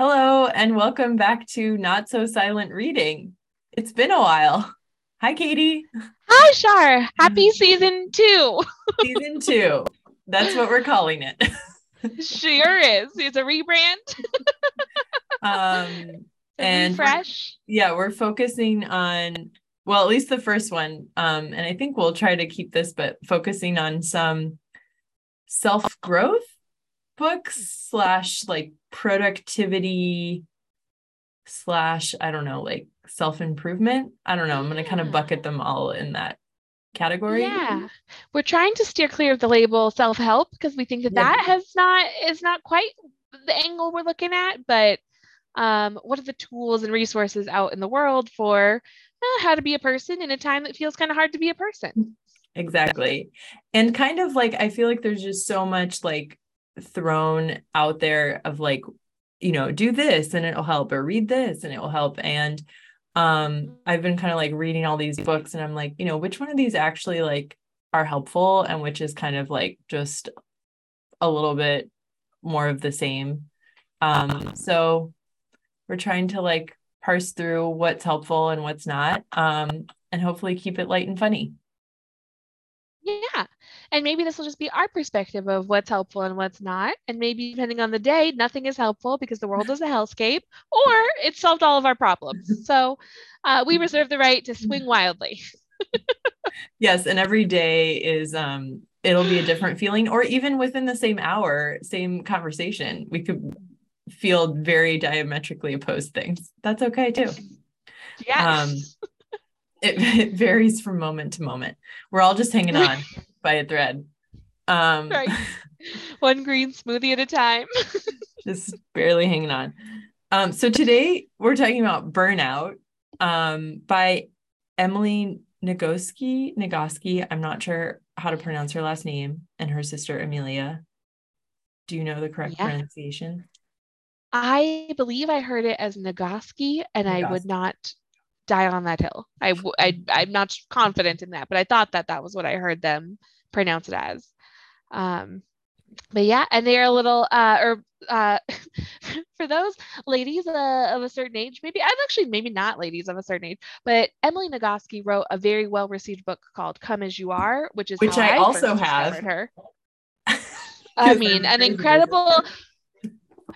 Hello, and welcome back to Not So Silent Reading. It's been a while. Hi, Katie. Hi, Shar. Happy season two. season two. That's what we're calling it. sure is. It's a rebrand. um, and fresh. Yeah, we're focusing on well, at least the first one. Um, and I think we'll try to keep this, but focusing on some self growth books slash like productivity slash I don't know like self improvement. I don't know. I'm gonna kind of bucket them all in that category. Yeah, we're trying to steer clear of the label self help because we think that yeah. that has not is not quite the angle we're looking at. But um, what are the tools and resources out in the world for uh, how to be a person in a time that feels kind of hard to be a person? Exactly, and kind of like I feel like there's just so much like thrown out there of like you know do this and it'll help or read this and it will help. And um i've been kind of like reading all these books and i'm like you know which one of these actually like are helpful and which is kind of like just a little bit more of the same. Um so we're trying to like parse through what's helpful and what's not um and hopefully keep it light and funny. Yeah. And maybe this will just be our perspective of what's helpful and what's not. And maybe depending on the day, nothing is helpful because the world is a hellscape or it solved all of our problems. So uh, we reserve the right to swing wildly. yes. And every day is, um, it'll be a different feeling, or even within the same hour, same conversation, we could feel very diametrically opposed things. That's okay too. Yes. Um, it, it varies from moment to moment. We're all just hanging on by a thread. Um, right. One green smoothie at a time. just barely hanging on. Um, so today we're talking about Burnout um, by Emily Nagoski. Nagoski. I'm not sure how to pronounce her last name, and her sister Amelia. Do you know the correct yeah. pronunciation? I believe I heard it as Nagoski, and Nagoski. I would not die on that hill. I, I I'm not confident in that, but I thought that that was what I heard them pronounce it as. Um, but yeah, and they are a little uh, or uh, for those ladies uh, of a certain age, maybe I'm actually maybe not ladies of a certain age, but Emily Nagoski wrote a very well received book called "Come as You Are," which is which I, I also have. Her. I mean, an incredible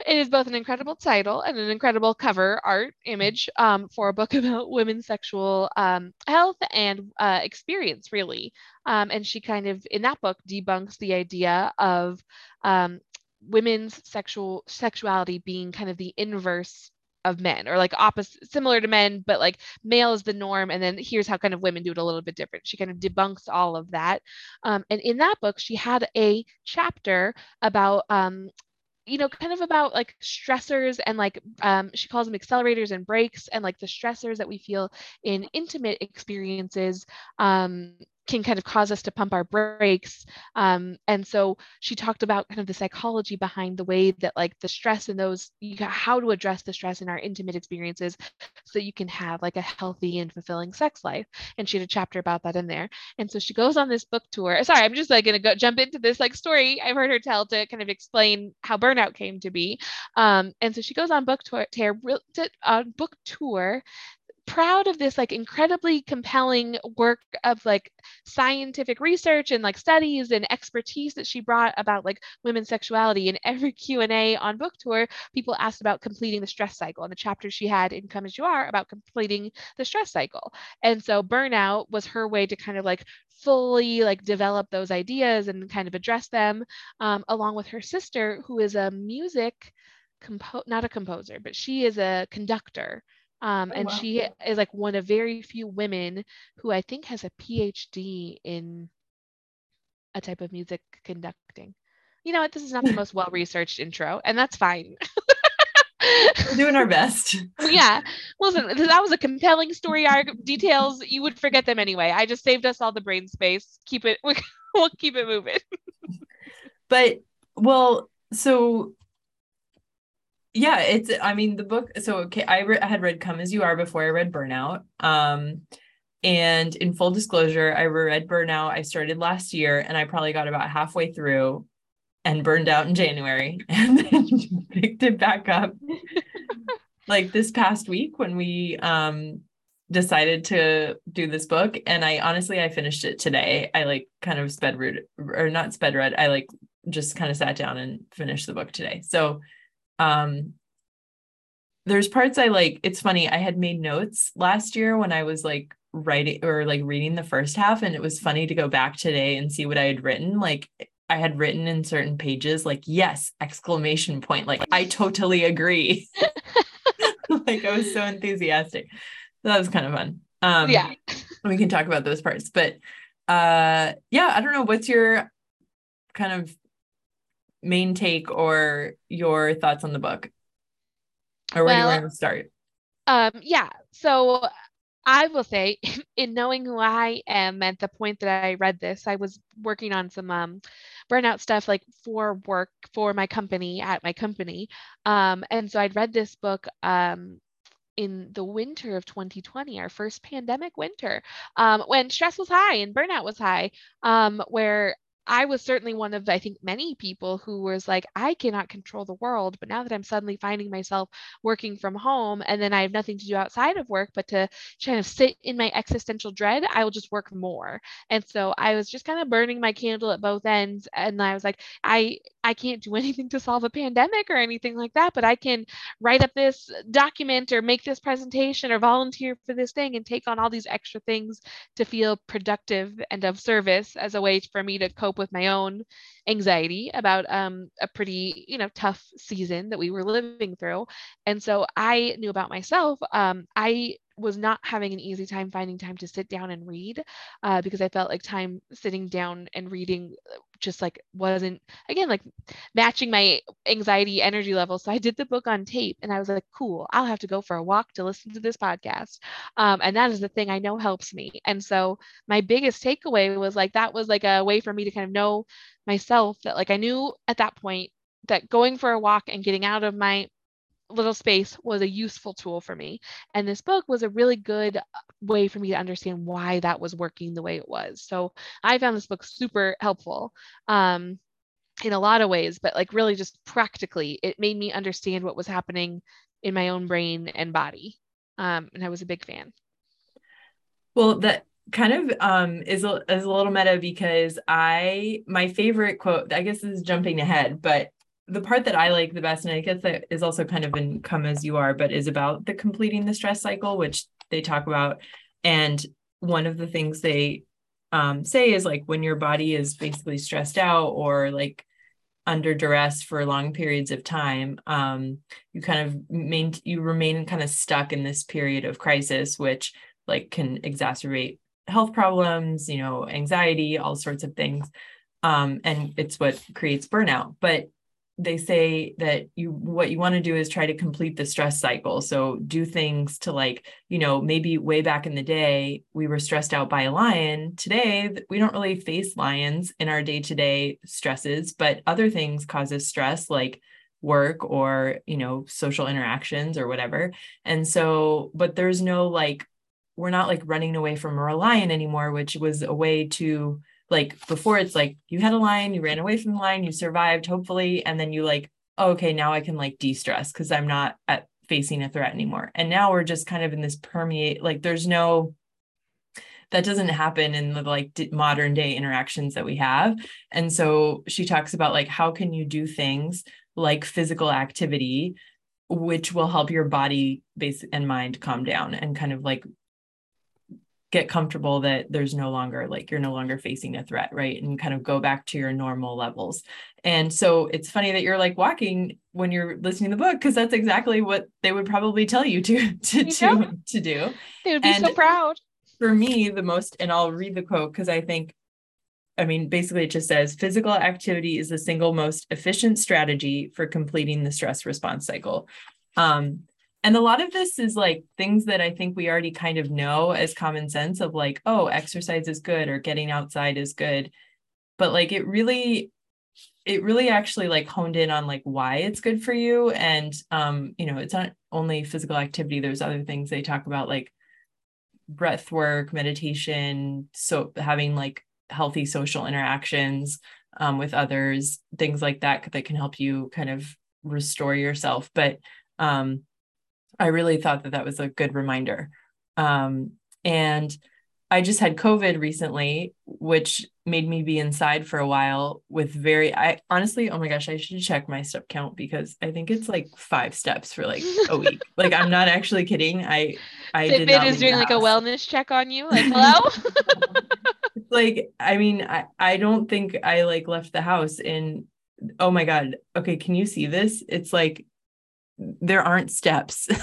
it is both an incredible title and an incredible cover art image um, for a book about women's sexual um, health and uh, experience, really. Um, and she kind of, in that book, debunks the idea of um, women's sexual sexuality being kind of the inverse of men or like opposite similar to men but like male is the norm and then here's how kind of women do it a little bit different she kind of debunks all of that um, and in that book she had a chapter about um, you know, kind of about like stressors and like um, she calls them accelerators and brakes and like the stressors that we feel in intimate experiences um, can kind of cause us to pump our brakes. Um, and so she talked about kind of the psychology behind the way that like the stress and those, how to address the stress in our intimate experiences so you can have like a healthy and fulfilling sex life. And she had a chapter about that in there. And so she goes on this book tour. Sorry, I'm just like gonna go jump into this like story I've heard her tell to kind of explain how burnout came to be. Um, and so she goes on book tour, to, uh, book tour proud of this like incredibly compelling work of like scientific research and like studies and expertise that she brought about like women's sexuality. In every q&a on book tour people asked about completing the stress cycle and the chapter she had in come as you are about completing the stress cycle. And so burnout was her way to kind of like fully like develop those ideas and kind of address them um, along with her sister who is a music compo not a composer but she is a conductor um, oh, and wow. she is like one of very few women who I think has a PhD in a type of music conducting. You know what? This is not the most well researched intro, and that's fine. We're doing our best. yeah. Listen, that was a compelling story arc. Details, you would forget them anyway. I just saved us all the brain space. Keep it, we'll keep it moving. but, well, so yeah it's i mean the book so okay i, re- I had read come as you are before i read burnout um and in full disclosure i read burnout i started last year and i probably got about halfway through and burned out in january and then picked it back up like this past week when we um decided to do this book and I honestly I finished it today. I like kind of sped read or not sped read. I like just kind of sat down and finished the book today. So um there's parts I like it's funny I had made notes last year when I was like writing or like reading the first half and it was funny to go back today and see what I had written like I had written in certain pages like yes exclamation point like I totally agree. Like I was so enthusiastic. So that was kind of fun. Um yeah. we can talk about those parts but uh yeah I don't know what's your kind of main take or your thoughts on the book? Or where well, do you want to start? um yeah. So I will say, in knowing who I am at the point that I read this, I was working on some um, burnout stuff like for work for my company at my company. Um, and so I'd read this book um, in the winter of 2020, our first pandemic winter, um, when stress was high and burnout was high, um, where I was certainly one of, I think, many people who was like, I cannot control the world. But now that I'm suddenly finding myself working from home and then I have nothing to do outside of work but to kind of sit in my existential dread, I will just work more. And so I was just kind of burning my candle at both ends. And I was like, I I can't do anything to solve a pandemic or anything like that, but I can write up this document or make this presentation or volunteer for this thing and take on all these extra things to feel productive and of service as a way for me to cope with my own anxiety about um, a pretty, you know, tough season that we were living through. And so I knew about myself. Um, I was not having an easy time finding time to sit down and read uh, because I felt like time sitting down and reading uh, just like wasn't again like matching my anxiety energy level. So I did the book on tape and I was like, cool, I'll have to go for a walk to listen to this podcast. Um, and that is the thing I know helps me. And so my biggest takeaway was like that was like a way for me to kind of know myself that like I knew at that point that going for a walk and getting out of my little space was a useful tool for me. And this book was a really good uh, way for me to understand why that was working the way it was. So I found this book super helpful um, in a lot of ways, but like really just practically, it made me understand what was happening in my own brain and body. Um, and I was a big fan. Well, that kind of um, is a, is a little meta because I my favorite quote. I guess this is jumping ahead, but the part that I like the best, and I guess that is also kind of in Come As You Are, but is about the completing the stress cycle, which they talk about. And one of the things they um, say is like when your body is basically stressed out or like under duress for long periods of time, um, you kind of main you remain kind of stuck in this period of crisis, which like can exacerbate health problems, you know, anxiety, all sorts of things. Um, and it's what creates burnout. But they say that you what you want to do is try to complete the stress cycle. So do things to like you know maybe way back in the day we were stressed out by a lion. Today we don't really face lions in our day-to-day stresses but other things causes stress like work or you know social interactions or whatever. And so but there's no like we're not like running away from a lion anymore which was a way to like before it's like you had a line, you ran away from the line, you survived, hopefully, and then you like, oh, okay, now I can like de-stress because I'm not at facing a threat anymore. And now we're just kind of in this permeate, like there's no that doesn't happen in the like modern day interactions that we have. And so she talks about like how can you do things like physical activity which will help your body base and mind calm down and kind of like get comfortable that there's no longer like you're no longer facing a threat right? And kind of go back to your normal levels. And so it's funny that you're like walking when you're listening to the book because that's exactly what they would probably tell you to to you to, to do. They would be and so proud. for me the most and i'll read the quote because i think I mean, basically, it just says physical activity is the single most efficient strategy for completing the stress response cycle. Um, and a lot of this is like things that I think we already kind of know as common sense of like, oh, exercise is good or getting outside is good. But like it really, it really actually like honed in on like why it's good for you. And um, you know, it's not only physical activity, there's other things they talk about like breath work, meditation, so having like healthy social interactions um, with others, things like that that can help you kind of restore yourself. But um I really thought that that was a good reminder. Um, and I just had COVID recently, which made me be inside for a while with very I honestly, oh my gosh, I should check my step count because I think it's like five steps for like a week. like I'm not actually kidding. I I Fitbit did is doing like a wellness check on you. Like, hello? like, I mean, I, I don't think I like left the house in oh my god. Okay, can you see this? It's like there aren't steps.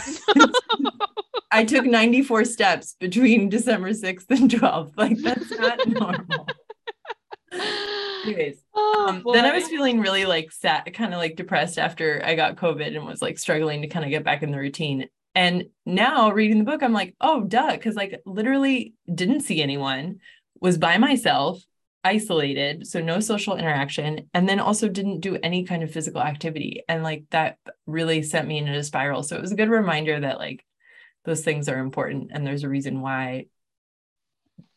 I took 94 steps between December 6th and 12th. Like that's not normal. Anyways, oh, um, then I was feeling really like sad, kind of like depressed after I got COVID and was like struggling to kind of get back in the routine. And now reading the book, I'm like, oh, duh, because like literally didn't see anyone, was by myself, isolated, so no social interaction, and then also didn't do any kind of physical activity. And like that really sent me into a spiral. So it was a good reminder that like those things are important and there's a reason why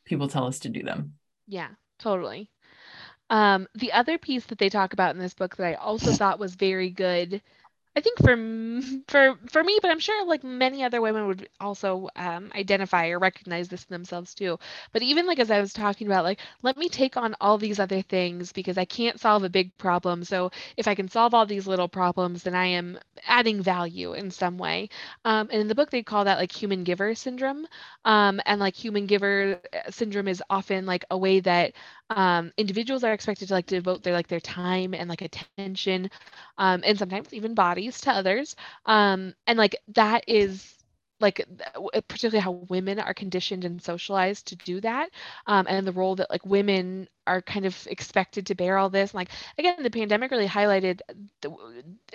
people tell us to do them. Yeah, totally. Um, the other piece that they talk about in this book that I also thought was very good I think for for for me, but I'm sure like many other women would also um, identify or recognize this in themselves too. But even like as I was talking about, like let me take on all these other things because I can't solve a big problem. So if I can solve all these little problems, then I am adding value in some way. Um, and in the book, they call that like human giver syndrome. Um, and like human giver uh, syndrome is often like a way that um, individuals are expected to like devote their like their time and like attention um, and sometimes even bodies to others. Um, and like that is like particularly how women are conditioned and socialized to do that um, and the role that like women are kind of expected to bear all this. Like again the pandemic really highlighted the,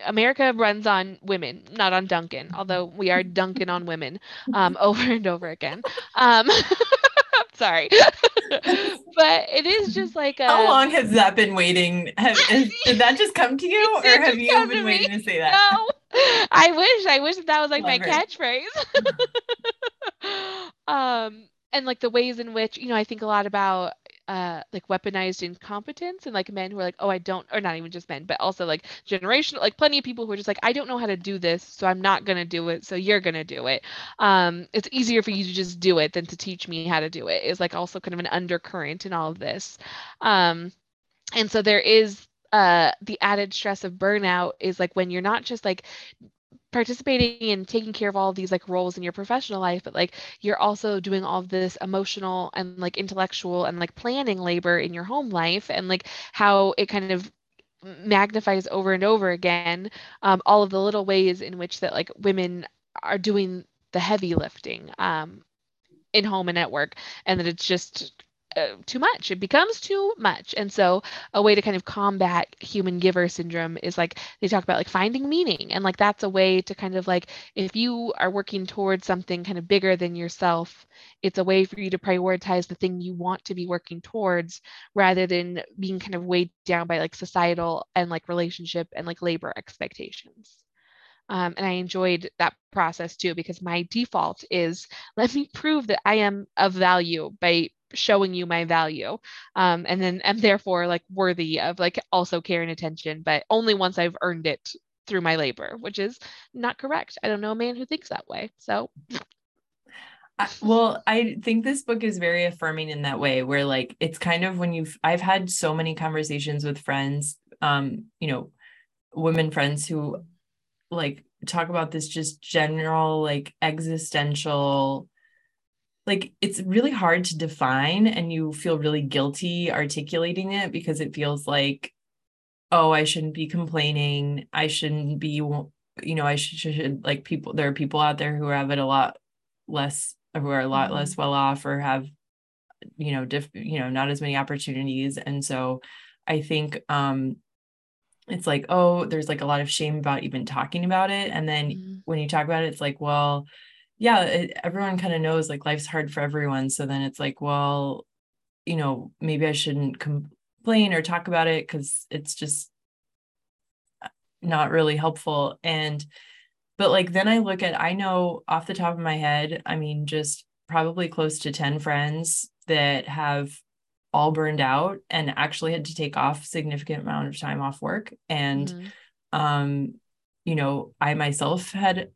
america runs on women not on Dunkin although we are duncan on women um, over and over again. Um, sorry. But it is just like a, how long has that been waiting? Have, is, did that just come to you or have you been waiting to say that? No. I wish i wish that that was like Love my catchphrase. Um and like the ways in which you know i think a lot about uh, like weaponized incompetence and like men who are like, oh, I don't, or not even just men, but also like generational, like plenty of people who are just like, I don't know how to do this, so I'm not gonna do it, so you're gonna do it. Um, it's easier for you to just do it than to teach me how to do it. Is like also kind of an undercurrent in all of this. Um, and so there is uh the added stress of burnout is like when you're not just like participating and taking care of all of these like roles in your professional life but like you're also doing all this emotional and like intellectual and like planning labor in your home life and like how it kind of magnifies over and over again um, all of the little ways in which that like women are doing the heavy lifting um, in home and at work and that it's just uh, too much. It becomes too much. And so a way to kind of combat human giver syndrome is like they talk about like finding meaning and like that's a way to kind of like if you are working towards something kind of bigger than yourself, it's a way for you to prioritize the thing you want to be working towards rather than being kind of weighed down by like societal and like relationship and like labor expectations. Um, and I enjoyed that process too because my default is let me prove that I am of value by showing you my value um, and then am therefore like worthy of like also care and attention but only once i've earned it through my labor which is not correct. I don't know a man who thinks that way so. Well i think this book is very affirming in that way where like it's kind of when you've i've had so many conversations with friends um you know women friends who like talk about this just general like existential like it's really hard to define and you feel really guilty articulating it because it feels like oh i shouldn't be complaining i shouldn't be you know i should, should like people there are people out there who have it a lot less who are a lot mm-hmm. less well off or have you know diff, you know not as many opportunities and so i think um it's like oh there's like a lot of shame about even talking about it and then mm-hmm. when you talk about it it's like well yeah it, everyone kind of knows like life's hard for everyone so then it's like well you know maybe i shouldn't complain or talk about it because it's just uh, not really helpful and but like then i look at i know off the top of my head i mean just probably close to 10 friends that have all burned out and actually had to take off significant amount of time off work and mm-hmm. um you know i myself had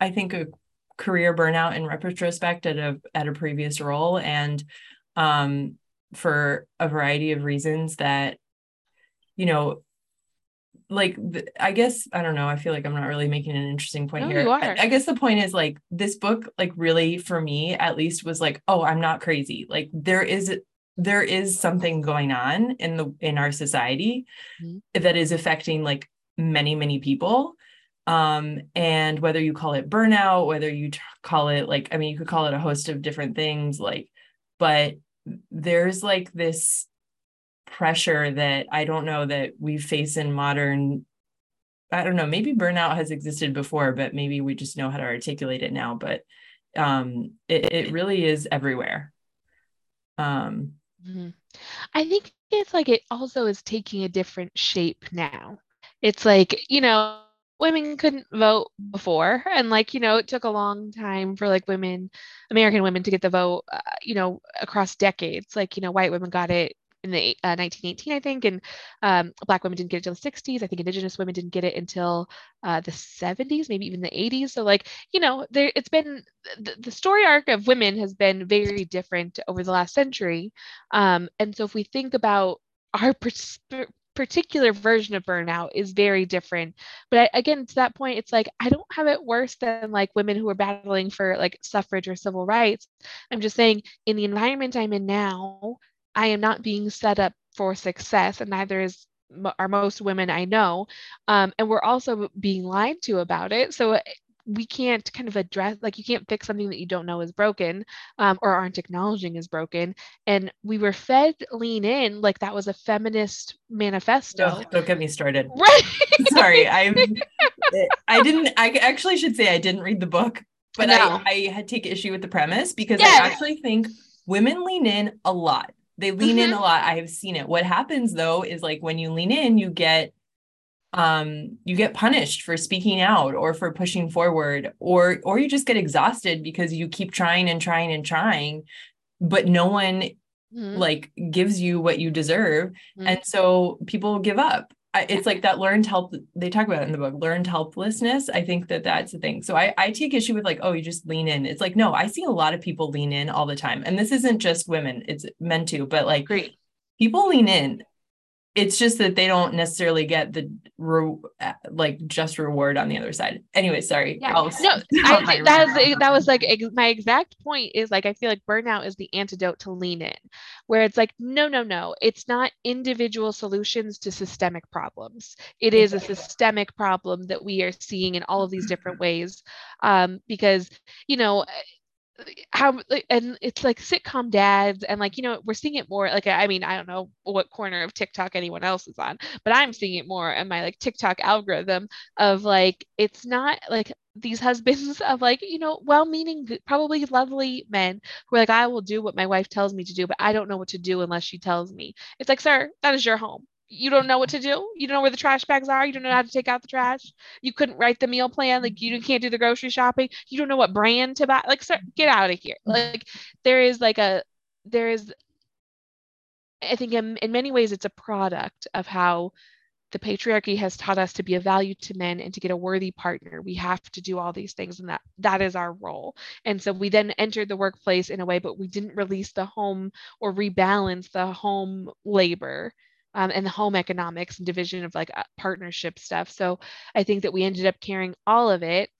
I think a career burnout in retrospect at a at a previous role. And um for a variety of reasons that you know like i guess i don't know i feel like i'm not really making an interesting point no, here. I, I, guess the point is like this book like really for me at least was like oh i'm not crazy. Like there is there is something going on in the in our society mm-hmm. that is affecting like many many people um and whether you call it burnout whether you t- call it like i mean you could call it a host of different things like but there's like this pressure that I don't know that we face in modern I don't know, maybe burnout has existed before, but maybe we just know how to articulate it now. But um, it, it really is everywhere. Um, mm-hmm. I think it's like it also is taking a different shape now. It's like, you know, women couldn't vote before. And like, you know, it took a long time for like women, American women to get the vote, uh, you know, across decades. Like, you know, white women got it in the uh, 1918, I think, and um, Black women didn't get it until the 60s. I think Indigenous women didn't get it until uh, the 70s, maybe even the 80s. So, like, you know, there it's been the, the story arc of women has been very different over the last century. Um, and so, if we think about our particular version of burnout is very different. But I, again, to that point, it's like I don't have it worse than like women who are battling for like suffrage or civil rights. I'm just saying, in the environment I'm in now, I am not being set up for success, and neither is are most women I know. Um, and we're also being lied to about it. So we can't kind of address like you can't fix something that you don't know is broken um, or aren't acknowledging is broken and we were fed lean in like that was a feminist manifesto don't get me started right sorry i i didn't i actually should say i didn't read the book but no. I, I had take issue with the premise because yes. i actually think women lean in a lot they lean mm-hmm. in a lot. I have seen it. What happens though is like when you lean in, you get um you get punished for speaking out or for pushing forward or or you just get exhausted because you keep trying and trying and trying but no one mm-hmm. like gives you what you deserve. Mm-hmm. and so people give up. It's like that learned help they talk about it in the book learned helplessness. I think that that's the thing. So I, I take issue with like oh you just lean in. It's like no i see a lot of people lean in all the time. And this isn't just women. It's men too. But like Great. people lean in it's just that they don't necessarily get the re- like just reward on the other side. Anyway, sorry. Yeah. no, I, that, that was like ex- my exact point is like I feel like burnout is the antidote to lean in, where it's like no, no, no, it's not individual solutions to systemic problems. It is a systemic problem that we are seeing in all of these different ways, um, because you know how and it's like sitcom dads and like you know we're seeing it more like i mean i don't know what corner of tiktok anyone else is on but i'm seeing it more in my like tiktok algorithm of like it's not like these husbands of like you know well-meaning probably lovely men who are like i will do what my wife tells me to do but i don't know what to do unless she tells me. It's like sir that is your home you don't know what to do. You don't know where the trash bags are. You don't know how to take out the trash. You couldn't write the meal plan. Like you can't do the grocery shopping. You don't know what brand to buy. Like, sir, get out of here. Mm-hmm. Like there is like a there is. I think in, in many ways it's a product of how the patriarchy has taught us to be a value to men and to get a worthy partner we have to do all these things and that that is our role and so we then entered the workplace in a way but we didn't release the home or rebalance the home labor um, and the home economics and division of like uh, partnership stuff. So I think that we ended up carrying all of it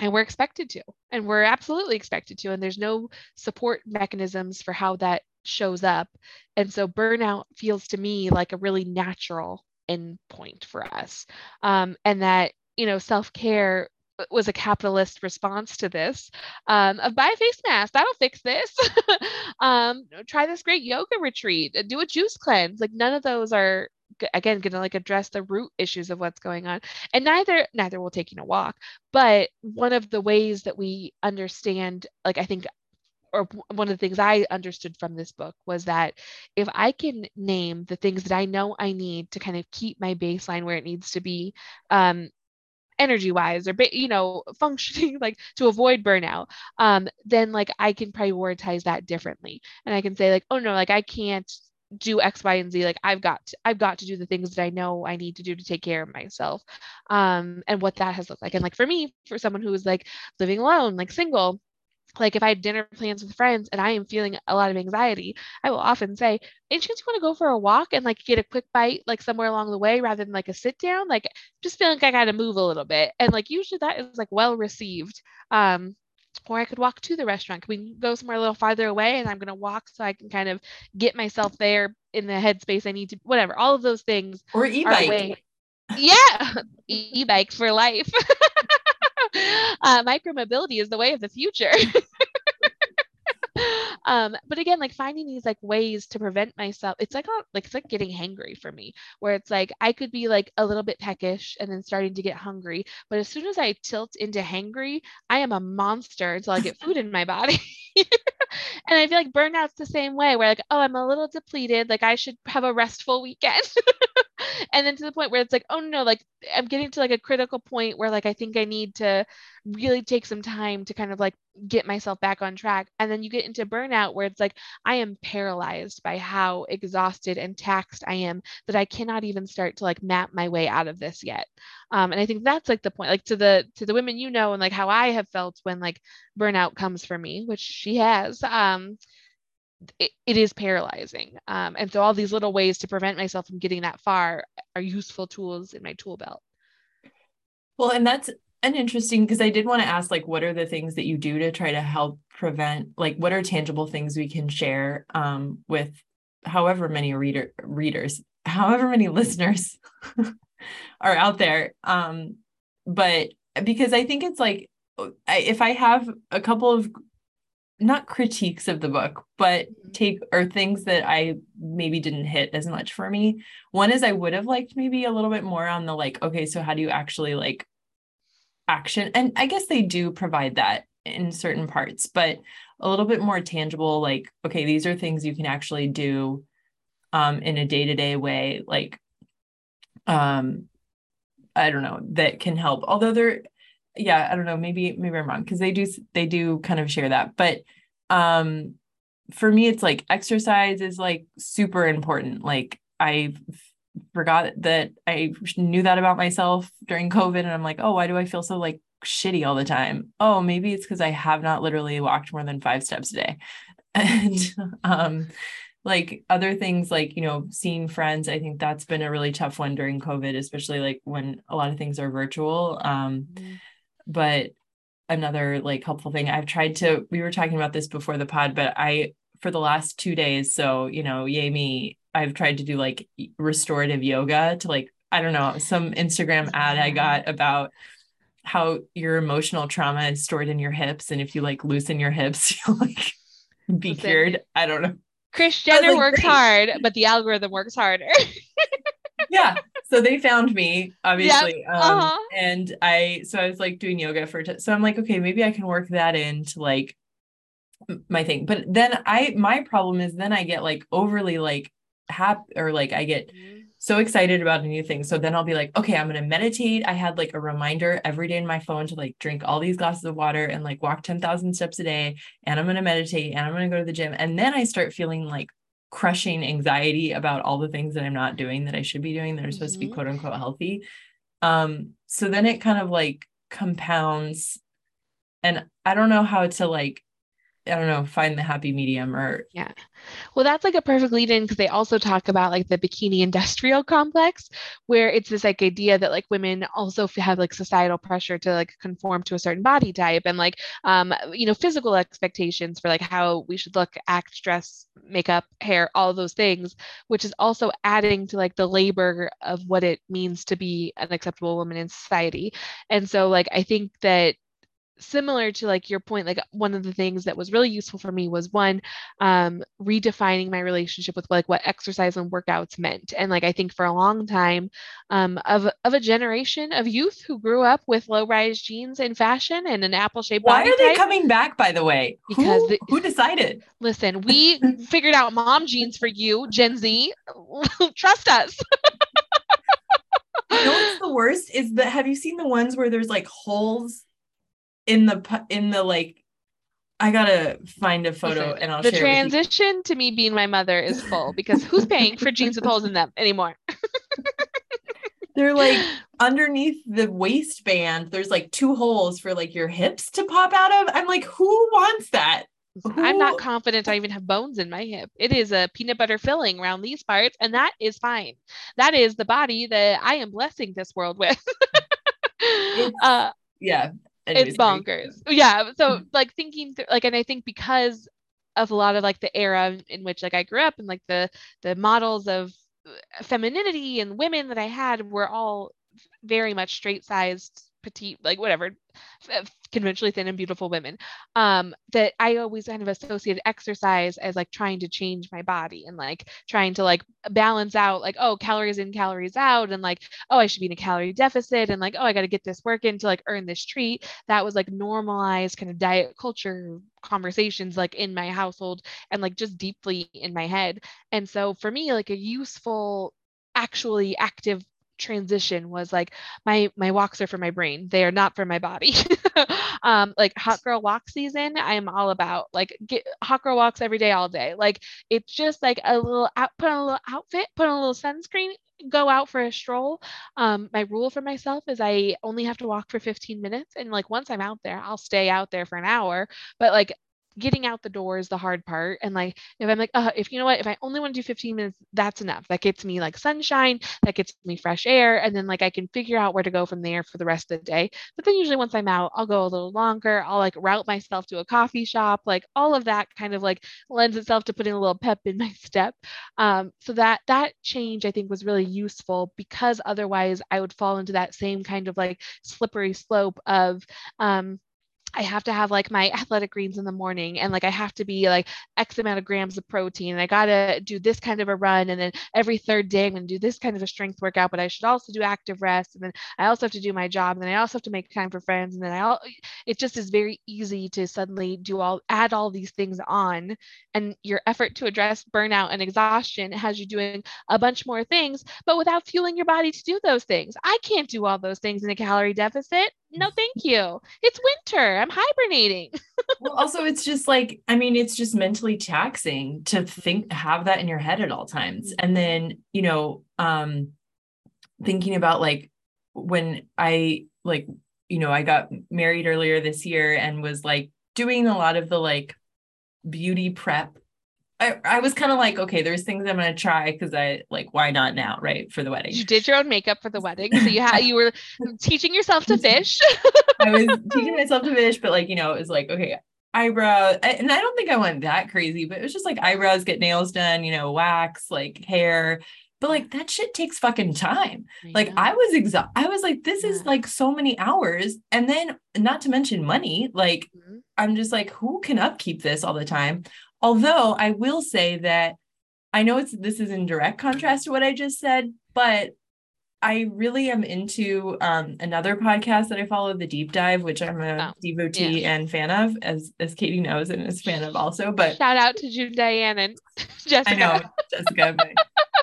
and we're expected to and we're absolutely expected to and there's no support mechanisms for how that shows up and so burnout feels to me like a really natural endpoint for us um, and that you know self-care was a capitalist response to this um, of buy a face mask that'll fix this. Um, try this great yoga retreat uh, do a juice cleanse. Like none of those are again going to like address the root issues of what's going on. And neither neither will taking a walk. But one of the ways that we understand like i think or one of the things I understood from this book was that if I can name the things that I know I need to kind of keep my baseline where it needs to be, um, energy wise or you know functioning like to avoid burnout um then like i can prioritize that differently and i can say like oh no like i can't do X, Y, and Z. Like I've got to, I've got to do the things that I know I need to do to take care of myself. Um, and what that has looked like. And like for me, for someone who is like living alone, like single, like if I had dinner plans with friends and I am feeling a lot of anxiety, I will often say, any chance you want to go for a walk and like get a quick bite like somewhere along the way rather than like a sit down? Like just feeling like I gotta move a little bit. And like usually that is like well received. Um, or I could walk to the restaurant. Can we go somewhere a little farther away and I'm going to walk so I can kind of get myself there in the headspace I need to, whatever, all of those things. Or e-bike. Yeah, e-bike for life. uh, micromobility is the way of the future. um but again like finding these like ways to prevent myself it's like a, like it's like getting hangry for me where it's like i could be like a little bit peckish and then starting to get hungry but as soon as i tilt into hangry i am a monster until i get food in my body and i feel like burnout's the same way where like oh i'm a little depleted like i should have a restful weekend and then to the point where it's like oh no like i'm getting to like a critical point where like i think i need to really take some time to kind of like get myself back on track. And then you get into burnout where it's like i am paralyzed by how exhausted and taxed i am that i cannot even start to like map my way out of this yet. Um, and i think that's like the point like to the to the women you know and like how i have felt when like burnout comes for me which she has. Um it, it is paralyzing. Um, and so all these little ways to prevent myself from getting that far are useful tools in my tool belt. Well, and that's an interesting because I did want to ask like what are the things that you do to try to help prevent like what are tangible things we can share um, with however many reader readers, however many listeners are out there. Um, but because I think it's like if I have a couple of not critiques of the book, but mm-hmm. take or things that I maybe didn't hit as much for me. One is I would have liked maybe a little bit more on the like, okay, so how do you actually like action? And I guess they do provide that in certain parts, but a little bit more tangible, like, okay, these are things you can actually do um in a day-to-day way, like um, I don't know, that can help. Although they're yeah, I don't know, maybe maybe I'm wrong because they do they do kind of share that. But um for me it's like exercise is like super important. Like I forgot that I knew that about myself during COVID and I'm like, "Oh, why do I feel so like shitty all the time?" Oh, maybe it's cuz I have not literally walked more than 5 steps a day. And um like other things like you know seeing friends i think that's been a really tough one during covid especially like when a lot of things are virtual um mm-hmm but another like helpful thing i've tried to we were talking about this before the pod but i for the last two days so you know yay me i've tried to do like restorative yoga to like i don't know some instagram ad i got about how your emotional trauma is stored in your hips and if you like loosen your hips you'll like be cured. I don't know. Kris Jenner like, works Great. hard but the algorithm works harder. Yeah so they found me obviously yep. um, uh-huh. and i so i was like doing yoga for t- so i'm like okay maybe i can work that into like my thing but then i my problem is then i get like overly like happy or like i get mm-hmm. so excited about a new thing so then i'll be like okay i'm going to meditate i had like a reminder every day in my phone to like drink all these glasses of water and like walk 10,000 steps a day and i'm going to meditate and i'm going to go to the gym and then i start feeling like crushing anxiety about all the things that I'm not doing that I should be doing that are supposed mm-hmm. to be mm-hmm. quote unquote healthy. Um, so then it kind of like compounds and I don't know how to like I don't know, find the happy medium or yeah. Well, that's like a perfect lead in because they also talk about like the bikini industrial complex, where it's this like idea that like women also have like societal pressure to like conform to a certain body type and like um you know physical expectations for like how we should look, act, dress, makeup, hair, all those things, which is also adding to like the labor of what it means to be an acceptable woman in society. And so like I think that similar to like your point like one of the things that was really useful for me was one um, redefining my relationship with like what exercise and workouts meant. And like i think for a long time um, of, of a generation of youth who grew up with low rise jeans in fashion and an apple shaped why are they coming back by the way? Because who, the, who decided? Listen we figured out mom jeans for you gen z. Trust us. You know what's the worst is that have you seen the ones where there's like holes in the in the like I gotta find a photo Listen, and I'll the transition to me being my mother is full because who's paying for jeans with holes in them anymore? They're like underneath the waistband, there's like two holes for like your hips to pop out of. I'm like, who wants that? Who? I'm not confident I even have bones in my hip. It is a peanut butter filling around these parts, and that is fine. That is the body that I am blessing this world with. uh, yeah. Anyways, it's bonkers. Yeah. So mm-hmm. like thinking through like, and I think because of a lot of like the era in which like I grew up and like the the models of uh, femininity and women that I had were all very much straight sized petite like whatever conventionally thin and beautiful women um that i always kind of associated exercise as like trying to change my body and like trying to like balance out like oh calories in calories out and like oh i should be in a calorie deficit and like oh i got to get this work in to like earn this treat. That was like normalized kind of diet culture conversations like in my household and like just deeply in my head. And so for me like a useful actually active transition was like my my walks are for my brain they are not for my body. Um like hot girl walk season i am all about like get hot girl walks every day all day. Like it's just like a little out put on a little outfit put on a little sunscreen go out for a stroll. Um my rule for myself is i only have to walk for 15 minutes and like once i'm out there i'll stay out there for an hour but like getting out the door is the hard part. And like, if I'm like, uh, if you know what, if I only want to do 15 minutes, that's enough. That gets me like sunshine, that gets me fresh air. And then like I can figure out where to go from there for the rest of the day. But then usually once I'm out, I'll go a little longer. I'll like route myself to a coffee shop. Like all of that kind of like lends itself to putting a little pep in my step. Um, so that that change I think was really useful because otherwise I would fall into that same kind of like slippery slope of um, I have to have like my athletic greens in the morning and like I have to be like X amount of grams of protein and I got to do this kind of a run and then every third day I'm to do this kind of a strength workout but I should also do active rest and then I also have to do my job and then I also have to make time for friends and then I all it just is very easy to suddenly do all add all these things on and your effort to address burnout and exhaustion has you doing a bunch more things but without fueling your body to do those things. I can't do all those things in a calorie deficit no thank you. It's winter. I'm hibernating. Well also it's just like i mean it's just mentally taxing to think have that in your head at all times. And then you know um thinking about like when i like you know i got married earlier this year and was like doing a lot of the like beauty prep I, I was kind of like, okay, there's things I'm gonna try because I like why not now, right? For the wedding. You did your own makeup for the wedding. So you had you were teaching yourself to fish. I was teaching myself to fish, but like, you know, it was like, okay, eyebrow and I don't think I went that crazy, but it was just like eyebrows, get nails done, you know, wax, like hair. But like that shit takes fucking time. I like I was exhausted. I was like, this yeah. is like so many hours. And then not to mention money. Like mm-hmm. I'm just like, who can upkeep this all the time? Although I will say that I know it's this is in direct contrast to what I just said, but I really am into um, another podcast that I follow, The Deep Dive, which I'm a oh, devotee yeah. and fan of, as as Katie knows and is fan of also. But shout out to June Diane and Jessica. I know Jessica, my,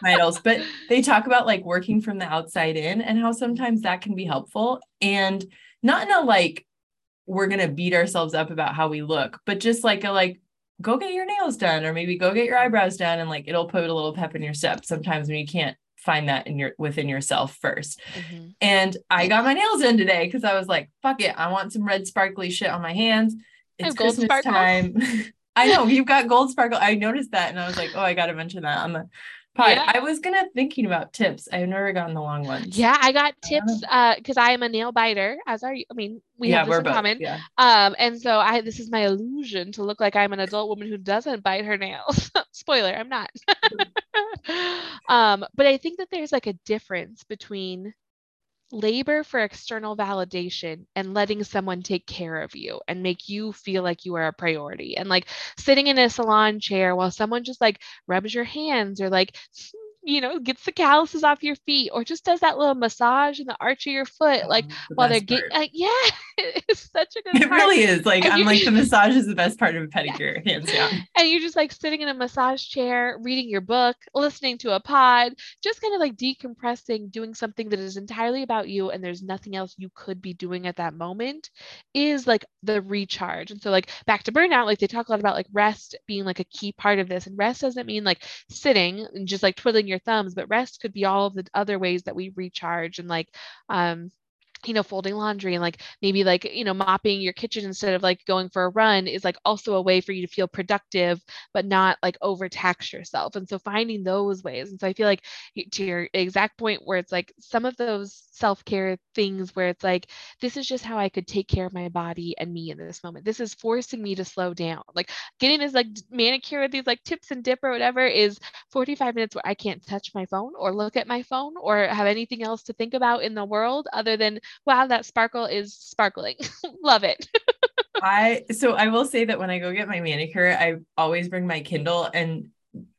my idols. But they talk about like working from the outside in and how sometimes that can be helpful, and not in a like we're gonna beat ourselves up about how we look, but just like a like go get your nails done or maybe go get your eyebrows done and like it'll put a little pep in your step sometimes when you can't find that in your within yourself 1st mm-hmm. and i got my nails done today because i was like fuck it i want some red sparkly shit on my hands. It's christmas time. I know you've got gold sparkle. I noticed that and i was like oh i gotta mention that on the yeah. I was gonna thinking about tips. I've never gotten the long ones. Yeah, I got tips uh because I am a nail biter, as are you. I mean, we yeah, have this in both, common. Yeah. Um, and so I this is my illusion to look like I'm an adult woman who doesn't bite her nails. Spoiler, I'm not. um, but I think that there's like a difference between labor for external validation and letting someone take care of you and make you feel like you are a priority. And like sitting in a salon chair while someone just like rubs your hands or like you know, gets the calluses off your feet or just does that little massage in the arch of your foot, oh, like the while they're getting, like, yeah, it's such a good It part. really is. Like, and I'm like, the massage is the best part of a pedicure, yeah. hands down. And you're just like sitting in a massage chair, reading your book, listening to a pod, just kind of like decompressing, doing something that is entirely about you and there's nothing else you could be doing at that moment is like the recharge. And so, like, back to burnout, like, they talk a lot about like rest being like a key part of this. And rest doesn't mean like sitting and just like twiddling your thumbs, but rest could be all of the other ways that we recharge and like um you know folding laundry and like maybe like you know mopping your kitchen instead of like going for a run is like also a way for you to feel productive but not like overtax yourself. And so finding those ways. And so i feel like to your exact point where it's like some of those self-care things where it's like this is just how i could take care of my body and me in this moment. This is forcing me to slow down. Like getting this like manicure with these like tips and dip or whatever is 45 minutes where i can't touch my phone or look at my phone or have anything else to think about in the world other than wow, that sparkle is sparkling. Love it. I so I will say that when I go get my manicure, I always bring my Kindle and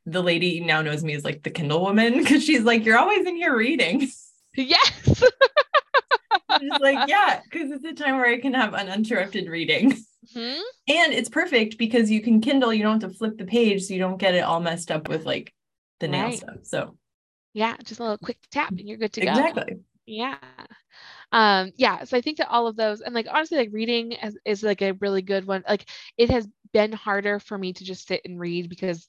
the lady now knows me as like the Kindle woman because she's like, You're always in here reading. Yes. She's like, yeah, because it's a time where I can have uninterrupted reading. Mm-hmm. And it's perfect because you can Kindle, you don't have to flip the page, so you don't get it all messed up with like the nail right. stuff. So yeah, just a little quick tap and you're good to exactly. go. Exactly. Yeah um yeah so i think that all of those and like honestly like reading is, is like a really good one. Like it has been harder for me to just sit and read because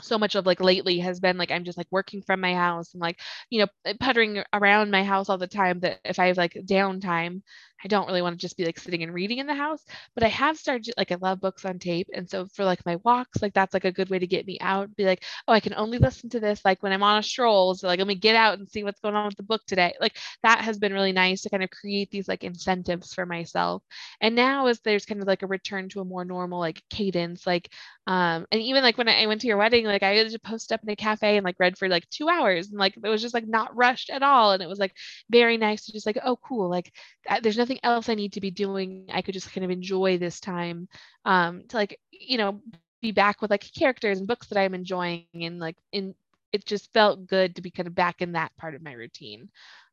so much of like lately has been like I'm just like working from my house and like you know puttering around my house all the time that if I have like downtime I don't really want to just be like sitting and reading in the house, but I have started like I love books on tape. And so for like my walks, like that's like a good way to get me out, be like, oh, I can only listen to this like when I'm on a stroll. So like let me get out and see what's going on with the book today. Like that has been really nice to kind of create these like incentives for myself. And now as there's kind of like a return to a more normal like cadence, like um, and even like when I went to your wedding, like I had to post up in a cafe and like read for like two hours and like it was just like not rushed at all. And it was like very nice to just like, oh cool, like there's nothing nothing else I need to be doing. I could just kind of enjoy this time um, to like, you know, be back with like characters and books that I'm enjoying and like in it just felt good to be kind of back in that part of my routine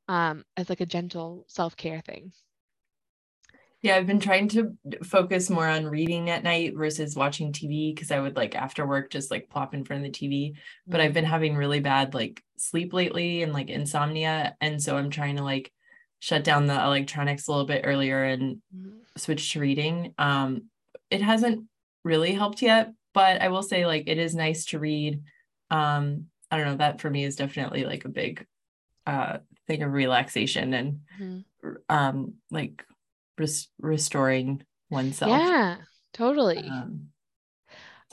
um, as like a gentle self-care thing. Yeah, I've been trying to focus more on reading at night versus watching TV because I would like after work just like plop in front of the TV. But I've been mm-hmm. having really bad like sleep lately and like insomnia. And so I'm trying to like shut down the electronics a little bit earlier and mm-hmm. switch to reading. Um, it hasn't really helped yet, but I will say like it is nice to read. Um, I don't know, that for me is definitely like a big uh thing of relaxation and mm-hmm. um like res- restoring oneself. Yeah, totally. Um,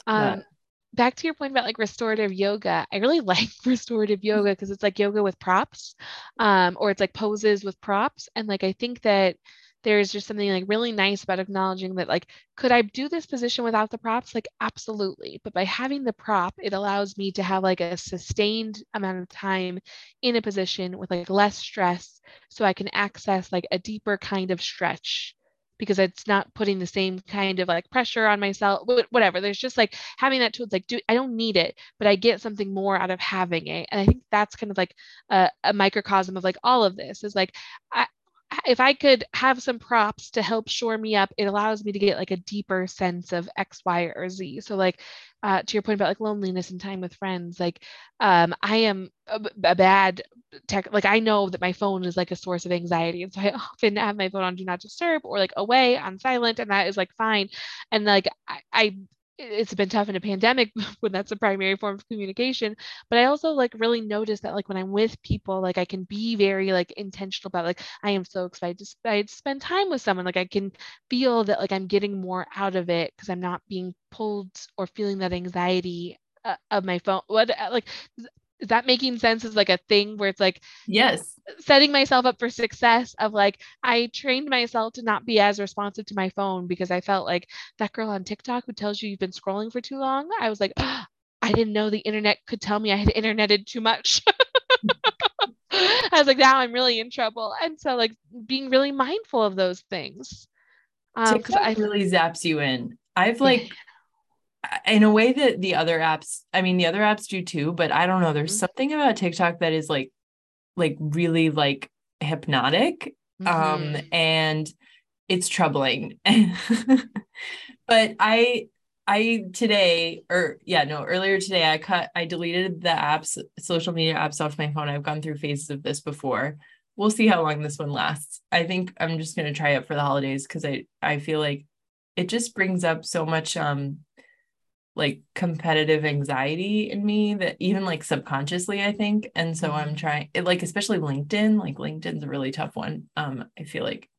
um back to your point about like restorative yoga, I really like restorative yoga because it's like yoga with props, um, or it's like poses with props. And like I think that there's just something like really nice about acknowledging that like could i do this position without the props like absolutely but by having the prop it allows me to have like a sustained amount of time in a position with like less stress so i can access like a deeper kind of stretch because it's not putting the same kind of like pressure on myself whatever. There's just like having that tool it's like do i don't need it but i get something more out of having it. And i think that's kind of like a, a microcosm of like all of this is like I, if I could have some props to help shore me up, it allows me to get like a deeper sense of X, Y, or Z. So, like uh, to your point about like loneliness and time with friends, like um, I am a, a, bad tech. Like I know that my phone is like a source of anxiety, and so I often have my phone on do not disturb or like away on silent, and that is like fine. And like I, I it's been tough in a pandemic when that's a primary form of communication but i also like really notice that like when i'm with people like i can be very like intentional about like i am so excited to, spend time with someone like i can feel that like i'm getting more out of it because i'm not being pulled or feeling that anxiety uh, of my phone what uh, like is that making sense as like a thing where it's like yes. setting myself up for success of like i trained myself to not be as responsive to my phone because i felt like that girl on tiktok who tells you you've been scrolling for too long i was like oh, i didn't know the internet could tell me i had interneted too much. I was like now i'm really in trouble. And so like being really mindful of those things. Um because i really zaps you in. I've like in a way that the other apps, I mean, the other apps do too, but I don't know. There's mm-hmm. something about TikTok that is like, like really like hypnotic. Um, mm-hmm. Um, and it's troubling. but I, I today, or yeah, no, earlier today, I cut, I deleted the apps, social media apps off my phone. I've gone through phases of this before. We'll see how long this one lasts. I think I'm just gonna try it for the holidays because I, I feel like it just brings up so much um like competitive anxiety in me that even like subconsciously I think. And so I'm mm-hmm. trying it like especially LinkedIn like LinkedIn's a really tough one. Um I feel like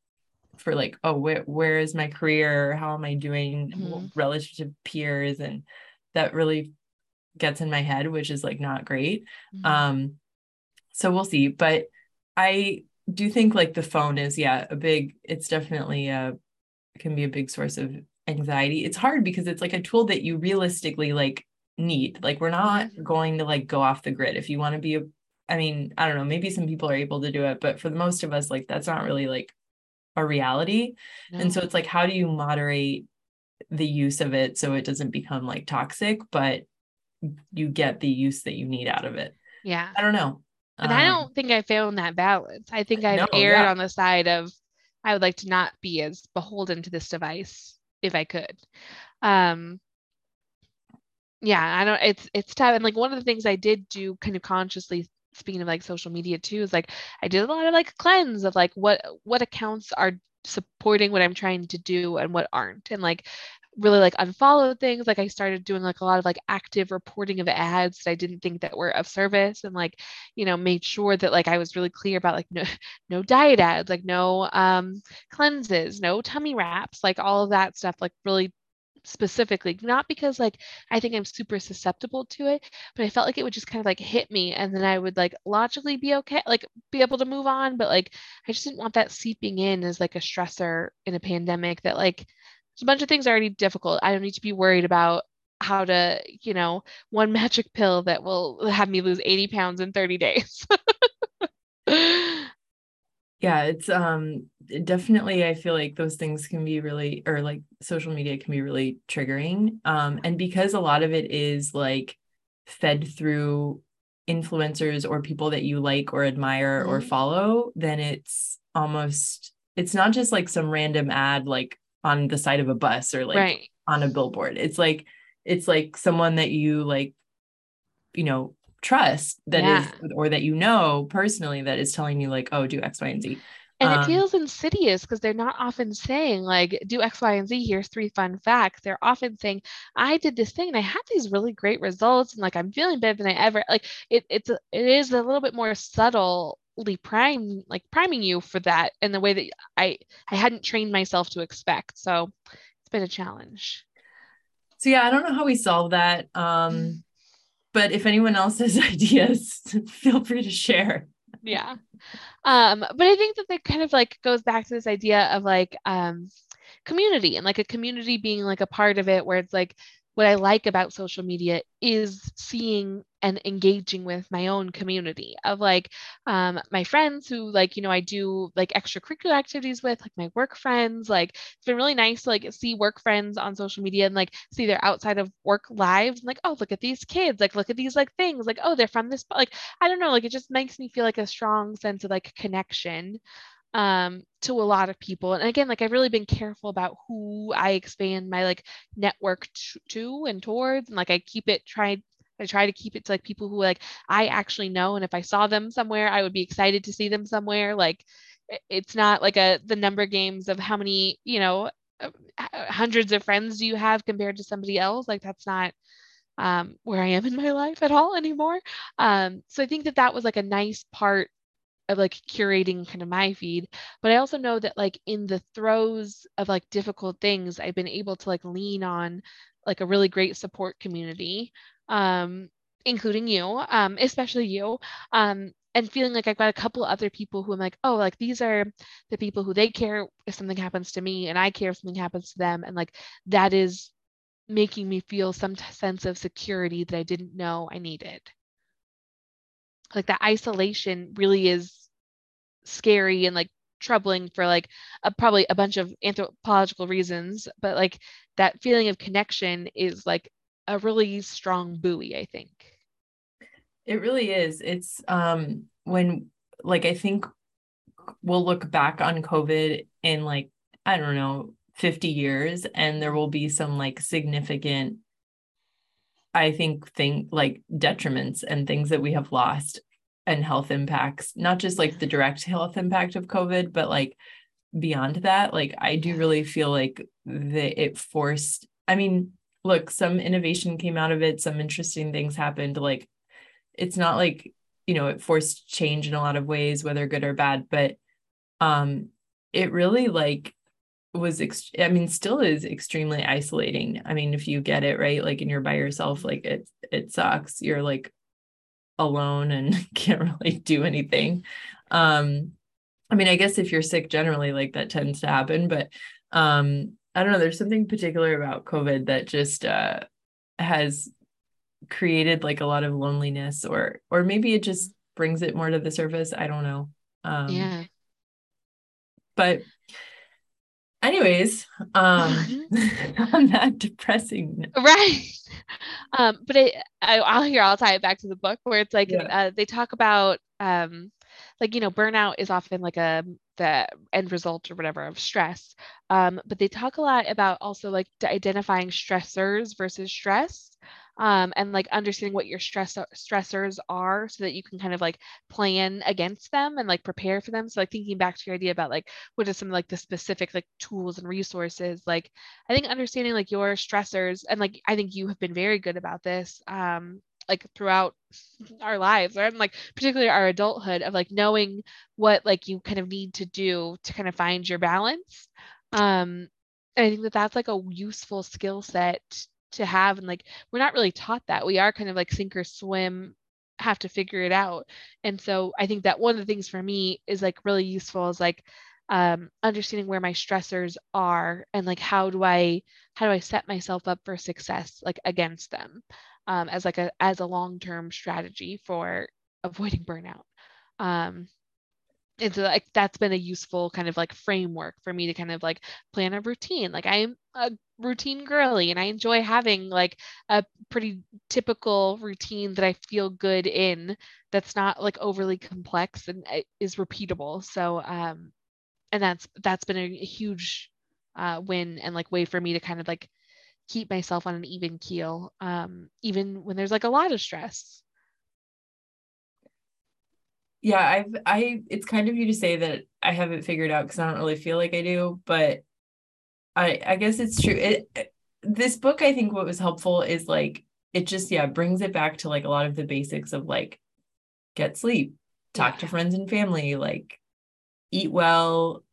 for like oh where where is my career? How am I doing? Mm-hmm. relative to peers. And that really gets in my head which is like not great. Mm-hmm. um so we'll see. But I do think like the phone is yeah a big it's definitely a can be a big source of anxiety it's hard because it's like a tool that you realistically like need like we're not mm-hmm. going to like go off the grid. If you want to be a i mean i don't know maybe some people are able to do it but for the most of us like that's not really like a reality. No. and so it's like how do you moderate the use of it so it doesn't become like toxic but you get the use that you need out of it? Yeah. I don't know. And um, i don't think i found that balance. I think i've no, erred yeah. on the side of i would like to not be as beholden to this device if I could. Um, yeah, I don't. It's it's tough. And like one of the things I did do, kind of consciously, speaking of like social media too, is like I did a lot of like cleanse of like what what accounts are supporting what I'm trying to do and what aren't, and like really like unfollowed things like i started doing like a lot of like active reporting of ads that i didn't think that were of service and like you know made sure that like i was really clear about like no no diet ads like no um cleanses no tummy wraps like all of that stuff like really specifically not because like i think i'm super susceptible to it but i felt like it would just kind of like hit me and then i would like logically be okay like be able to move on but like i just didn't want that seeping in as like a stressor in a pandemic that like a bunch of things are already difficult. I don't need to be worried about how to, you know, one magic pill that will have me lose 80 pounds in 30 days. yeah, it's um definitely I feel like those things can be really or like social media can be really triggering. Um and because a lot of it is like fed through influencers or people that you like or admire mm-hmm. or follow, then it's almost it's not just like some random ad like on the side of a bus or like right. on a billboard. It's like it's like someone that you like, you know, trust that yeah. is or that you know personally that is telling you like, oh, do X, Y, and Z. And um, it feels insidious because they're not often saying like do X, Y, and Z. Here's three fun facts. They're often saying, I did this thing and I had these really great results and like I'm feeling better than I ever like it it's a, it is a little bit more subtle prime like priming you for that in the way that I I hadn't trained myself to expect. So it's been a challenge. So yeah, I don't know how we solve that. Um mm. but if anyone else has ideas, feel free to share. Yeah. Um but I think that that kind of like goes back to this idea of like um community and like a community being like a part of it where it's like what I like about social media is seeing and engaging with my own community of like um, my friends who like you know I do like extracurricular activities with like my work friends like it's been really nice to like see work friends on social media and like see their outside of work lives and like oh look at these kids like look at these like things like oh they're from this like I don't know like it just makes me feel like a strong sense of like connection um to a lot of people. And again like i've really been careful about who i expand my like network to, to and towards. And like i keep it tried i try to keep it to like people who like i actually know. And if i saw them somewhere i would be excited to see them somewhere. Like it's not like a the number games of how many you know uh, hundreds of friends do you have compared to somebody else? Like that's not um, where i am in my life at all anymore. Um, so i think that that was like a nice part of like curating kind of my feed but i also know that like in the throes of like difficult things i've been able to like lean on like a really great support community um including you um especially you um and feeling like I've got a couple other people who I'm like, oh, like these are the people who they care if something happens to me and I care if something happens to them. And like that is making me feel some t- sense of security that I didn't know I needed. Like that isolation really is scary and like troubling for like a, probably a bunch of anthropological reasons but like that feeling of connection is like a really strong buoy, I think. It really is. It's um when like I think we'll look back on COVID in like, I don't know, 50 years, and there will be some like significant, I think, thing like detriments and things that we have lost and health impacts, not just like the direct health impact of COVID, but like beyond that. Like I do really feel like that it forced, I mean, look, some innovation came out of it, some interesting things happened. Like it's not like, you know, it forced change in a lot of ways, whether good or bad, but um it really like was ex- i mean still is extremely isolating i mean if you get it right like and you're by yourself like it it sucks you're like alone and can't really do anything. Um i mean i guess if you're sick generally like that tends to happen but um i don't know there's something particular about covid that just uh has created like a lot of loneliness or or maybe it just brings it more to the surface. I don't know. Um yeah. but anyways um on that depressing. Right. Um but it, I, i'll hear i'll tie it back to the book where it's like yeah. uh, they talk about um like you know burnout is often like a the end result or whatever of stress. Um but they talk a lot about also like identifying stressors versus stress um, and like understanding what your stress stressors are so that you can kind of like plan against them and like prepare for them. So like thinking back to your idea about like what are some like the specific like tools and resources like i think understanding like your stressors and like i think you have been very good about this um like throughout our lives or like particularly our adulthood of like knowing what like you kind of need to do to kind of find your balance um I think that that's like a useful skill set to have and like we're not really taught that. We are kind of like sink or swim have to figure it out. And so i think that one of the things for me is like really useful is like um, understanding where my stressors are and like how do i how do i set myself up for success like against them um, as like a as a long-term strategy for avoiding burnout. Um, and so like that's been a useful kind of like framework for me to kind of like plan a routine. Like i'm a routine girly and i enjoy having like a pretty typical routine that i feel good in that's not like overly complex and uh, is repeatable. So um and that's that's been a huge uh win and like way for me to kind of like keep myself on an even keel um even when there's like a lot of stress yeah i've i it's kind of you to say that i haven't figured out because i don't really feel like i do but i i guess it's true it this book i think what was helpful is like it just yeah brings it back to like a lot of the basics of like get sleep talk yeah. to friends and family like eat well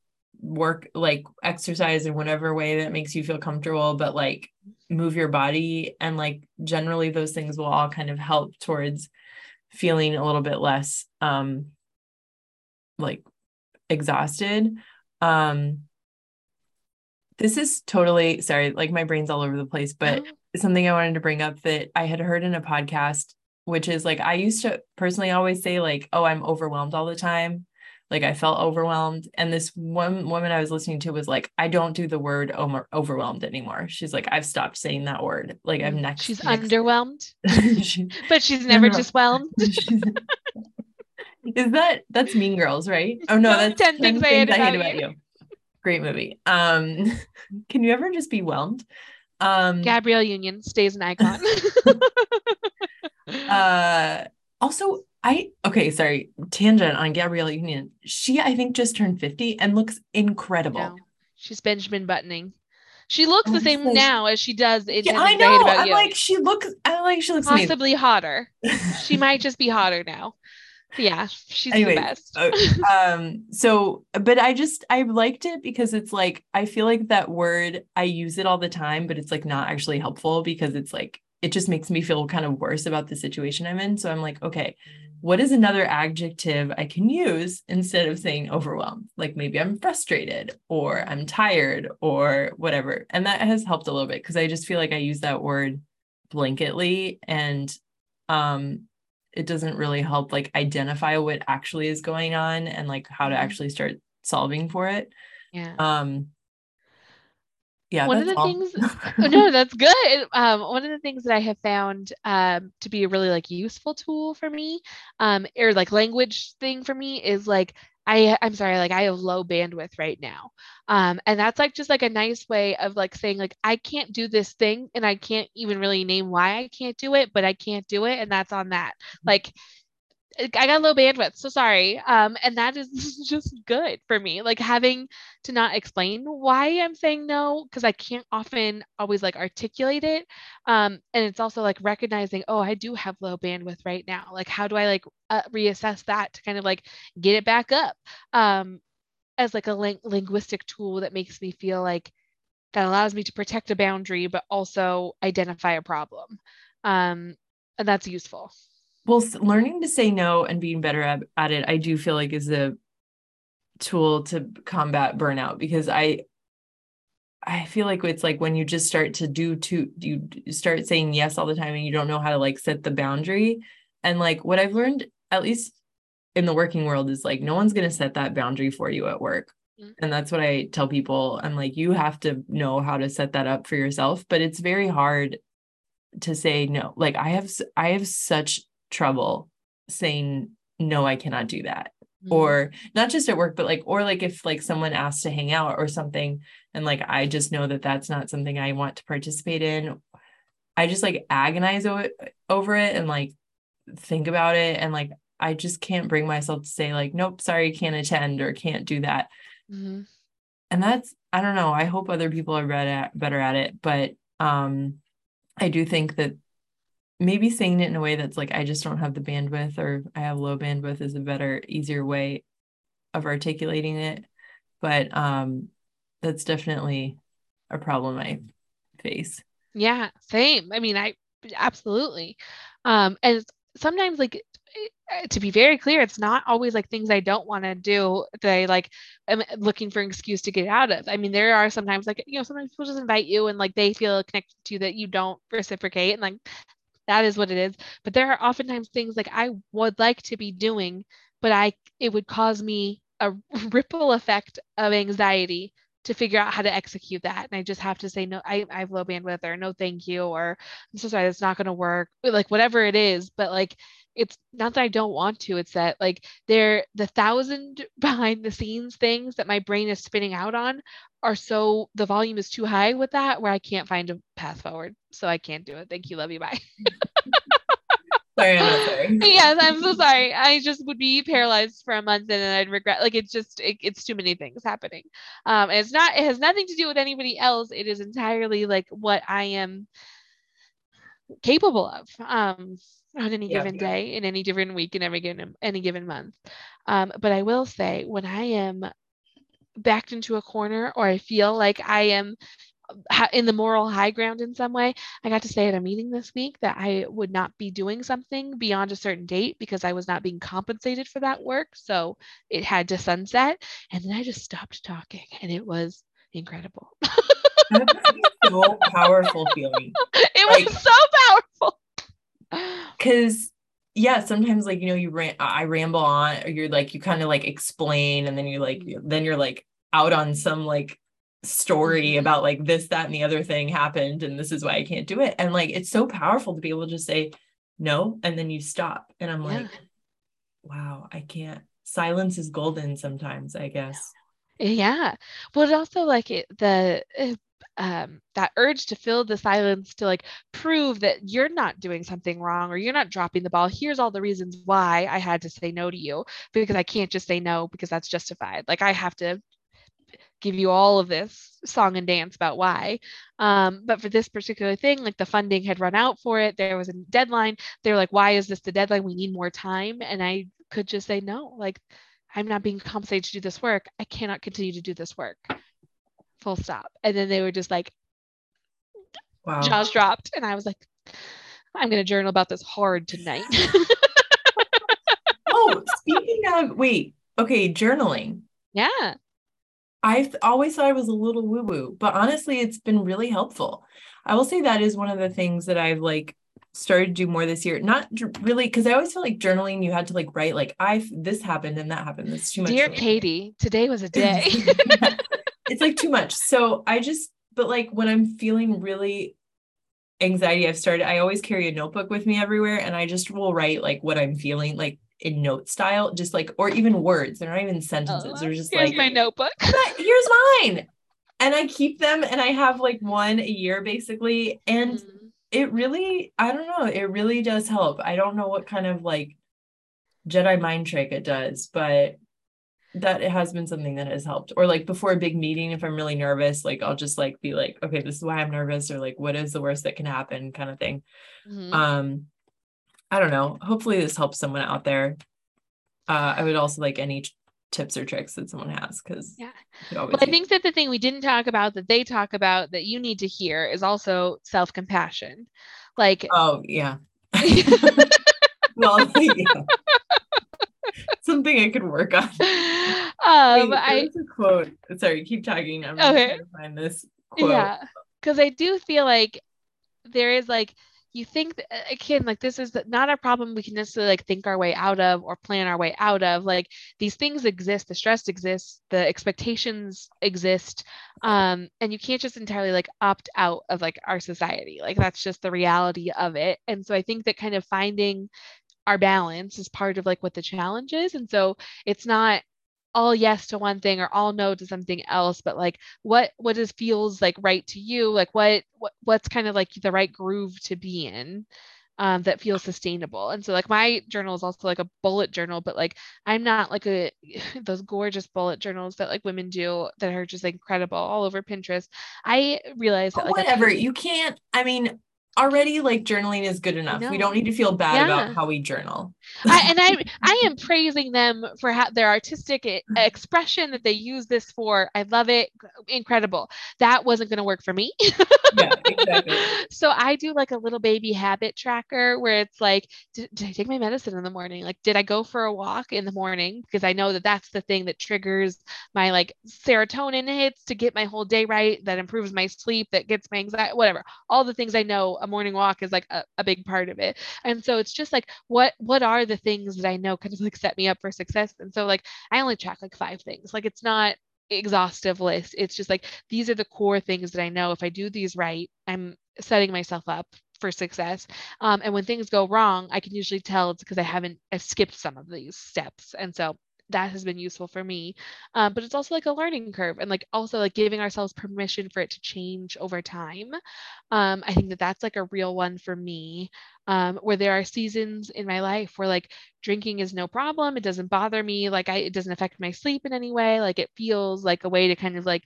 work like exercise in whatever way that makes you feel comfortable but like move your body and like generally those things will all kind of help towards feeling a little bit less um like exhausted um this is totally sorry like my brain's all over the place but oh. something i wanted to bring up that i had heard in a podcast which is like i used to personally always say like oh i'm overwhelmed all the time like I felt overwhelmed. And this one woman I was listening to was like, I don't do the word overwhelmed anymore. She's like, I've stopped saying that word. Like I'm next. She's next. underwhelmed, she, but she's never just whelmed. Is that that's Mean Girls, right? Oh no, that's 10 things, 10 I, hate, I hate about, you. you. Great movie. Um, can you ever just be whelmed? Um, Gabrielle Union stays an icon. uh, also, I okay, sorry, tangent on Gabrielle Union. She I think just turned 50 and looks incredible. No, she's Benjamin buttoning. She looks the same like, now as she does in yeah, I know. I'm you. like she looks I like she looks possibly amazing. hotter. she might just be hotter now. yeah, she's anyway, the best. Uh, um so but I just I liked it because it's like I feel like that word I use it all the time but it's like not actually helpful because it's like it just makes me feel kind of worse about the situation I'm in. So I'm like, okay, what is another adjective I can use instead of saying overwhelmed? Like maybe I'm frustrated or I'm tired or whatever. And that has helped a little bit because I just feel like I use that word blanketly and um it doesn't really help like identify what actually is going on and like how to mm-hmm. actually start solving for it. Yeah. Um yeah one of the all. things no that's good um, one of the things that i have found um, to be a really like useful tool for me um, or like language thing for me is like I I'm sorry, like I have low bandwidth right now. Um, and that's like just like a nice way of like saying like I can't do this thing and I can't even really name why I can't do it, but I can't do it and that's on that. Like I got low bandwidth, so sorry. Um, and that is just good for me. Like having to not explain why I'm saying no because I can't often always like articulate it. Um, and it's also like recognizing, oh, I do have low bandwidth right now. Like, how do I like uh, reassess that to kind of like get it back up? Um, as like a ling- linguistic tool that makes me feel like that allows me to protect a boundary, but also identify a problem. Um, and that's useful well learning to say no and being better at, at it i do feel like is a tool to combat burnout because i i feel like it's like when you just start to do to you start saying yes all the time and you don't know how to like set the boundary. And like what i've learned at least in the working world is like no one's going to set that boundary for you at work. Mm-hmm. and that's what i tell people. I'm like you have to know how to set that up for yourself but it's very hard to say no. Like i have i have such trouble saying no i cannot do that mm-hmm. or not just at work but like or like if like someone asks to hang out or something and like i just know that that's not something i want to participate in i just like agonize o- over it and like think about it and like i just can't bring myself to say like nope sorry can't attend or can't do that mm-hmm. and that's i don't know i hope other people are better at, better at it but um i do think that maybe saying it in a way that's like I just don't have the bandwidth or I have low bandwidth is a better, easier way of articulating it. But um that's definitely a problem I face. Yeah, same. I mean, I absolutely. Um and sometimes like eh, to be very clear, it's not always like things I don't want to do that I like am looking for an excuse to get out of. I mean, there are sometimes like, you know, sometimes people just invite you and like they feel connected to you that you don't reciprocate. And like that is what it is. But there are oftentimes things like i would like to be doing but i it would cause me a ripple effect of anxiety to figure out how to execute that. And i just have to say no i, I have low bandwidth or no thank you or i'm so sorry that's not going to work like whatever it is. But like it's not that i don't want to it's that like there the thousand behind the scenes things that my brain is spinning out on are so the volume is too high with that where I can't find a path forward. So I can't do it. Thank you. Love you. Bye. sorry, I'm sorry. yes, I'm so sorry. I just would be paralyzed for a month and then I'd regret like it's just it, it's too many things happening. Um it's not it has nothing to do with anybody else. It is entirely like what I am capable of. Um on any yeah, given yeah. day in any different week in every given any given month. Um, but I will say when I am backed into a corner or I feel like I am in the moral high ground in some way. I got to say at a meeting this week that I would not be doing something beyond a certain date because I was not being compensated for that work. So it had to sunset. And then I just stopped talking and it was incredible. so powerful feeling. It like, was so powerful. Because yeah sometimes like you know you ran i ramble on or you're like you kind of like explain and then you're like then you're like out on some like story mm-hmm. about like this that and the other thing happened and this is why i can't do it. And like it's so powerful to be able to just say no and then you stop. And i'm yeah. like wow i can't. Silence is golden sometimes i guess. Yeah. But also like it, the eh, um, that urge to fill the silence to like prove that you're not doing something wrong or you're not dropping the ball. Here's all the reasons why I had to say no to you because I can't just say no because that's justified. Like I have to give you all of this song and dance about why. Um, but for this particular thing, like the funding had run out for it, there was a deadline. They were like, why is this the deadline? We need more time. And I could just say no, like I'm not being compensated to do this work. I cannot continue to do this work full stop. And then they were just like, wow. jaws dropped. And I was like, I'm going to journal about this hard tonight. oh, speaking of, wait, okay, journaling. Yeah. I've always thought I was a little woo woo, but honestly, it's been really helpful. I will say that is one of the things that I've like started to do more this year. Not really, because I always felt like journaling, you had to like write, like, I this happened and that happened. That's too much. Dear Katie, today was a day. It's like too much. So I just but like when I'm feeling really anxiety, I've started, I always carry a notebook with me everywhere and I just will write like what I'm feeling, like in note style, just like, or even words. They're not even sentences. Oh, They're just here's like, my notebook. here's mine. And I keep them and I have like one a year basically. And mm. it really, I don't know, it really does help. I don't know what kind of like Jedi mind trick it does, but that it has been something that has helped. Or like before a big meeting, if I'm really nervous, like I'll just like be like, okay, this is why I'm nervous, or like what is the worst that can happen, kind of thing. Mm-hmm. Um, I don't know. Hopefully this helps someone out there. Uh, I would also like any tips or tricks that someone has because yeah well i think that the thing we didn't talk about that they talk about that you need to hear is also self-compassion like oh yeah well yeah something I could work on. Um, Wait, I quote. Sorry, keep talking. I'm okay. trying to find this quote. Yeah, because I do feel like there is like you think that, again like this is not a problem we can necessarily like think our way out of or plan our way out of like these things exist the stress exists the expectations exist um and you can't just entirely like opt out of like our society like that's just the reality of it and so i think that kind of finding our balance is part of like what the challenge is and so it's not all yes to one thing or all no to something else but like what what is feels like right to you like what, what what's kind of like the right groove to be in um, that feels sustainable. And so like my journal is also like a bullet journal but like i'm not like a those gorgeous bullet journals that like women do that are just incredible all over pinterest. I realize that like whatever you can't i mean already like journaling is good enough. We don't need to feel bad yeah. about how we journal. I, and I I am praising them for ha- their artistic expression that they use this for. I love it. Incredible. That wasn't going to work for me. yeah, exactly. So I do like a little baby habit tracker where it's like, did, did I take my medicine in the morning? Like, did I go for a walk in the morning? Because I know that that's the thing that triggers my like serotonin hits to get my whole day right. That improves my sleep. That gets my anxiety. Whatever. All the things I know a morning walk is like a, a big part of it. And so it's just like, what what are the things that I know kind of like set me up for success? And so like I only track like five things. Like it's not exhaustive list. It's just like these are the core things that I know if I do these right, I'm setting myself up for success. Um, and when things go wrong, I can usually tell it's because I haven't I've skipped some of these steps. And so that has been useful for me. Um, but it's also like a learning curve and like also like giving ourselves permission for it to change over time. Um, i think that that's like a real one for me um, where there are seasons in my life where like drinking is no problem it doesn't bother me like I, it doesn't affect my sleep in any way like it feels like a way to kind of like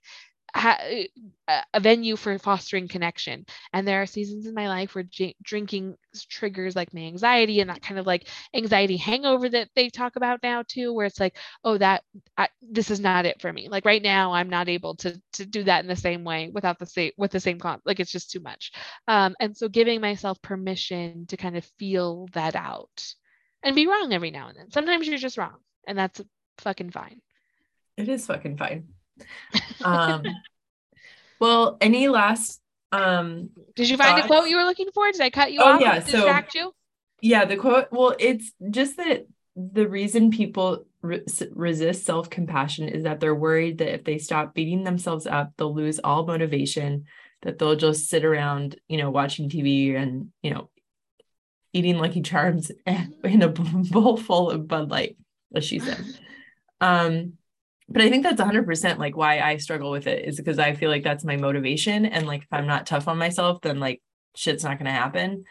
ha- a venue for fostering connection. And there are seasons in my life where j- drinking triggers like my anxiety and that kind of like anxiety hangover that they talk about now too, where it's like, oh, that I, this is not it for me. Like right now, I'm not able to to do that in the same way without the same with the same con. Like it's just too much. Um, and so giving myself permission to kind of feel that out and be wrong every now and then. Sometimes you're just wrong, and that's fucking fine. It is fucking fine. Um, well, any last um did you find thoughts? the quote you were looking for? Did I cut you oh, off? Yeah, so you? Yeah, the quote. Well, it's just that the reason people re- resist self-compassion is that they're worried that if they stop beating themselves up, they'll lose all motivation, that they'll just sit around, you know, watching TV and, you know, eating Lucky Charms in a bowl full of Bud Light, as she said. Um, but I think that's 100% like why I struggle with it is because I feel like that's my motivation and like if I'm not tough on myself then like shit's not going to happen.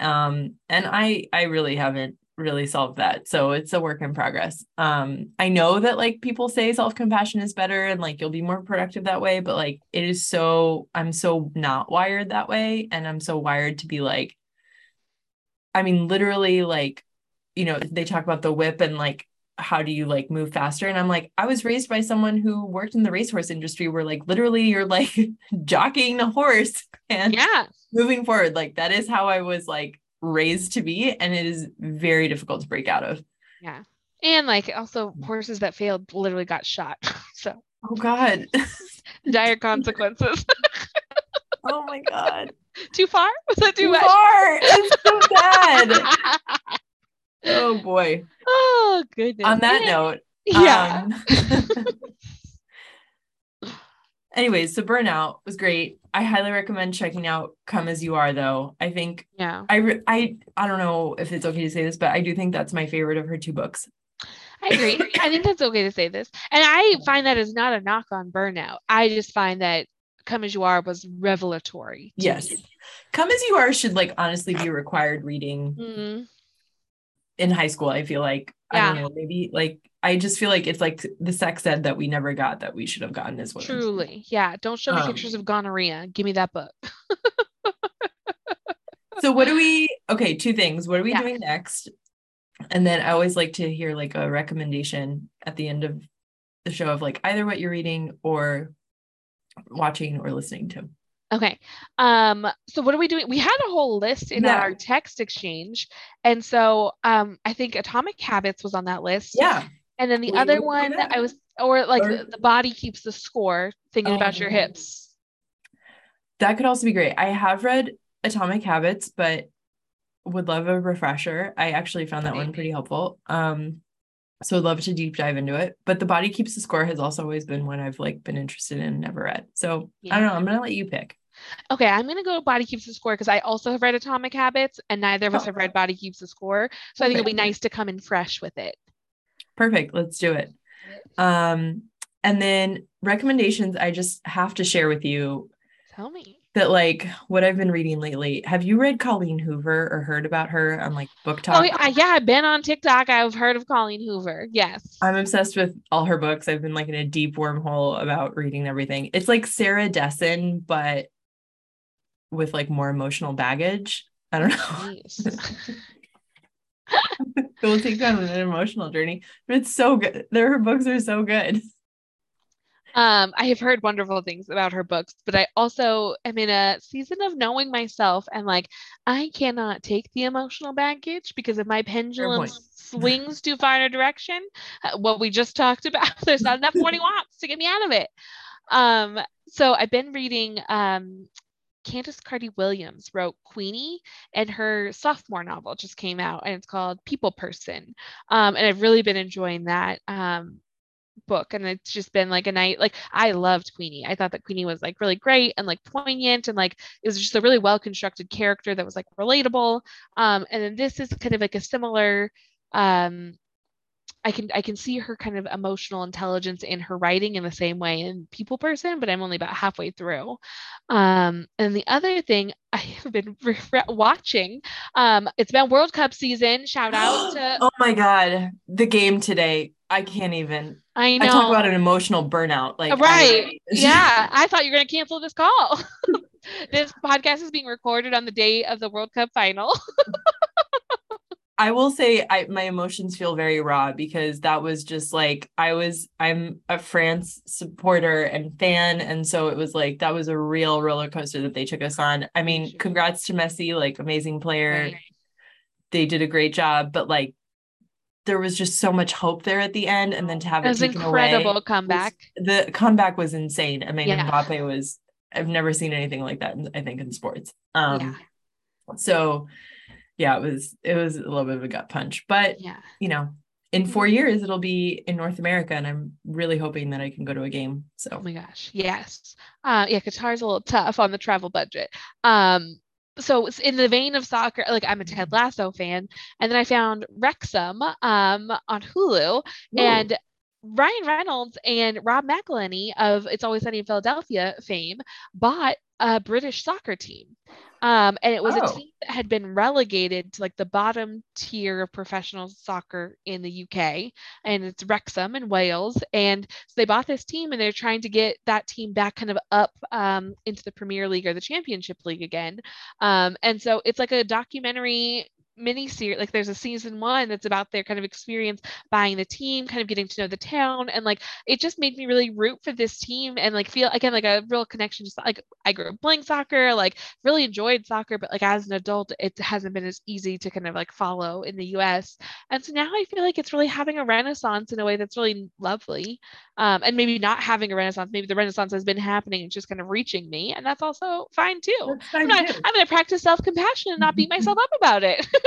Um and I I really haven't really solved that. So it's a work in progress. Um I know that like people say self-compassion is better and like you'll be more productive that way, but like it is so I'm so not wired that way and I'm so wired to be like I mean literally like you know they talk about the whip and like how do you like move faster? And i'm like i was raised by someone who worked in the racehorse industry where like literally you're like jockeying the horse and yeah. moving forward. Like that is how i was like raised to be and it is very difficult to break out of. Yeah. And like also horses that failed literally got shot. So oh god. Dire consequences. Oh my god. Too far? Was that too, too much? far. It's so bad oh boy. Oh goodness. On that note, yeah. Um, anyways, so burnout was great. I highly recommend checking out Come As You Are though. I think yeah. I re- I I don't know if it's okay to say this, but I do think that's my favorite of her two books. I agree. I think that's okay to say this. And I find that is not a knock on burnout. I just find that Come As You Are was revelatory. Yes. Me. Come As You Are should like honestly be required reading mm-hmm. In high school. I feel like yeah. I don't know, maybe like I just feel like it's like the sex ed that we never got that we should have gotten as well. Truly. Yeah. Don't show me um, pictures of gonorrhea. Give me that book. so what do we okay, two things. What are we yeah. doing next? And then I always like to hear like a recommendation at the end of the show of like either what you're reading or watching or listening to. Okay. Um, so what are we doing? We had a whole list in yeah. our text exchange. And so um I think Atomic Habits was on that list. Yeah. And then the Wait, other one I was or like or, the, body keeps the score, thinking oh, about your hips. That could also be great. I have read Atomic Habits, but would love a refresher. I actually found that one pretty helpful. Um so I'd love to deep dive into it. But the body keeps the score has also always been one I've like been interested in, and never read. So yeah. I don't know. I'm gonna let you pick. Okay, I'm gonna go Body Keeps the Score because I also have read Atomic Habits, and neither of us oh. have read Body Keeps the Score. So. I think it'll be nice to come in fresh with it. Perfect. Let's do it. Um, and then recommendations I just have to share with you. Tell me that like what I've been reading lately. Have you read Colleen Hoover or heard about her on like BookTok? Oh yeah, yeah, I've been on TikTok. I've heard of Colleen Hoover. Yes. I'm obsessed with all her books. I've been like in a deep wormhole about reading everything. It's like Sarah Dessen, but with like more emotional baggage. I don't know. it will take you on an emotional journey, but it's so good. Their her books are so good. Um, I have heard wonderful things about her books, but I also am in a season of knowing myself and like I cannot take the emotional baggage because if my pendulum swings too far in a direction, uh, what we just talked about, there's not enough morning walks to get me out of it. Um, so I've been reading um Candice Carty Williams wrote Queenie, and her sophomore novel just came out, and it's called People Person. Um, and I've really been enjoying that. Um, book and it's just been like a night like I loved Queenie. I thought that Queenie was like really great and like poignant and like it was just a really well constructed character that was like relatable. Um and then this is kind of like a similar um I can I can see her kind of emotional intelligence in her writing in the same way in People Person, but I'm only about halfway through. Um, and the other thing I have been re- watching, um, it's been World Cup season. Shout out to Oh my god, the game today. I can't even. I know. I talk about an emotional burnout. Like right. I, yeah. I thought you were gonna cancel this call. this podcast is being recorded on the day of the World Cup final. I will say I my emotions feel very raw because that was just like I was I'm a France supporter and fan and so it was like that was a real roller coaster that they took us on. I mean, congrats to Messi, like amazing player. Right. They did a great job, but like there was just so much hope there at the end and then to have it, it was incredible away, comeback. Was, the comeback was insane. I mean, yeah. Mbappe was I've never seen anything like that I think in sports. Um yeah. so yeah, it was it was a little bit of a gut punch. But yeah, you know, in four years it'll be in North America, and I'm really hoping that I can go to a game. So oh my gosh, yes, uh, yeah, Qatar's a little tough on the travel budget. Um, so it's in the vein of soccer, like I'm a Ted mm-hmm. Lasso fan, and then I found Wrexham um on Hulu, Ooh. and Ryan Reynolds and Rob McElhenney of It's Always Sunny in Philadelphia fame bought a British soccer team. Um, and it was oh. a team that had been relegated to like the bottom tier of professional soccer in the UK, and it's Wrexham in Wales. And so they bought this team, and they're trying to get that team back kind of up um, into the Premier League or the Championship League again. Um, and so it's like a documentary mini series like there's a season one that's about their kind of experience buying the team kind of getting to know the town and like it just made me really root for this team and like feel again like a real connection just like i grew up playing soccer like really enjoyed soccer but like as an adult it hasn't been as easy to kind of like follow in the us and so now i feel like it's really having a renaissance in a way that's really lovely um, and maybe not having a renaissance maybe the renaissance has been happening and just kind of reaching me and that's also fine too fine i'm, not, too. I'm gonna practice self-compassion and not beat myself up about it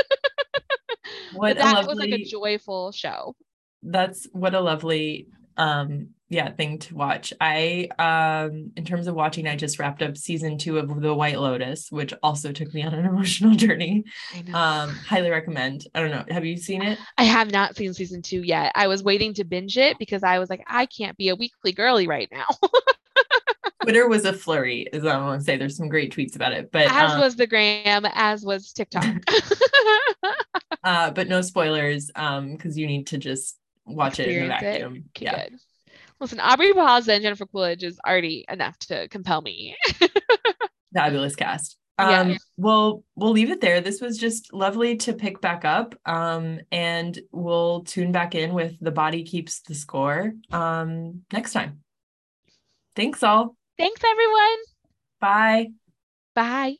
what that lovely, was like a joyful show. That's what a lovely um yeah thing to watch i um in terms of watching i just wrapped up season two of the white lotus which also took me on an emotional journey um highly recommend i don't know have you seen it i have not seen season two yet i was waiting to binge it because i was like i can't be a weekly girly right now Twitter was a flurry, is what I want to say. There's some great tweets about it, but as um, was the gram, as was TikTok. uh, but no spoilers, um, because you need to just watch Experience it in the vacuum. It. Yeah. Good. Listen, Aubrey Plaza and Jennifer Coolidge is already enough to compel me. Fabulous cast. Um, yeah. Well, we'll leave it there. This was just lovely to pick back up. Um, and we'll tune back in with The Body Keeps the Score um, next time. Thanks, all. Thanks, everyone. Bye. Bye.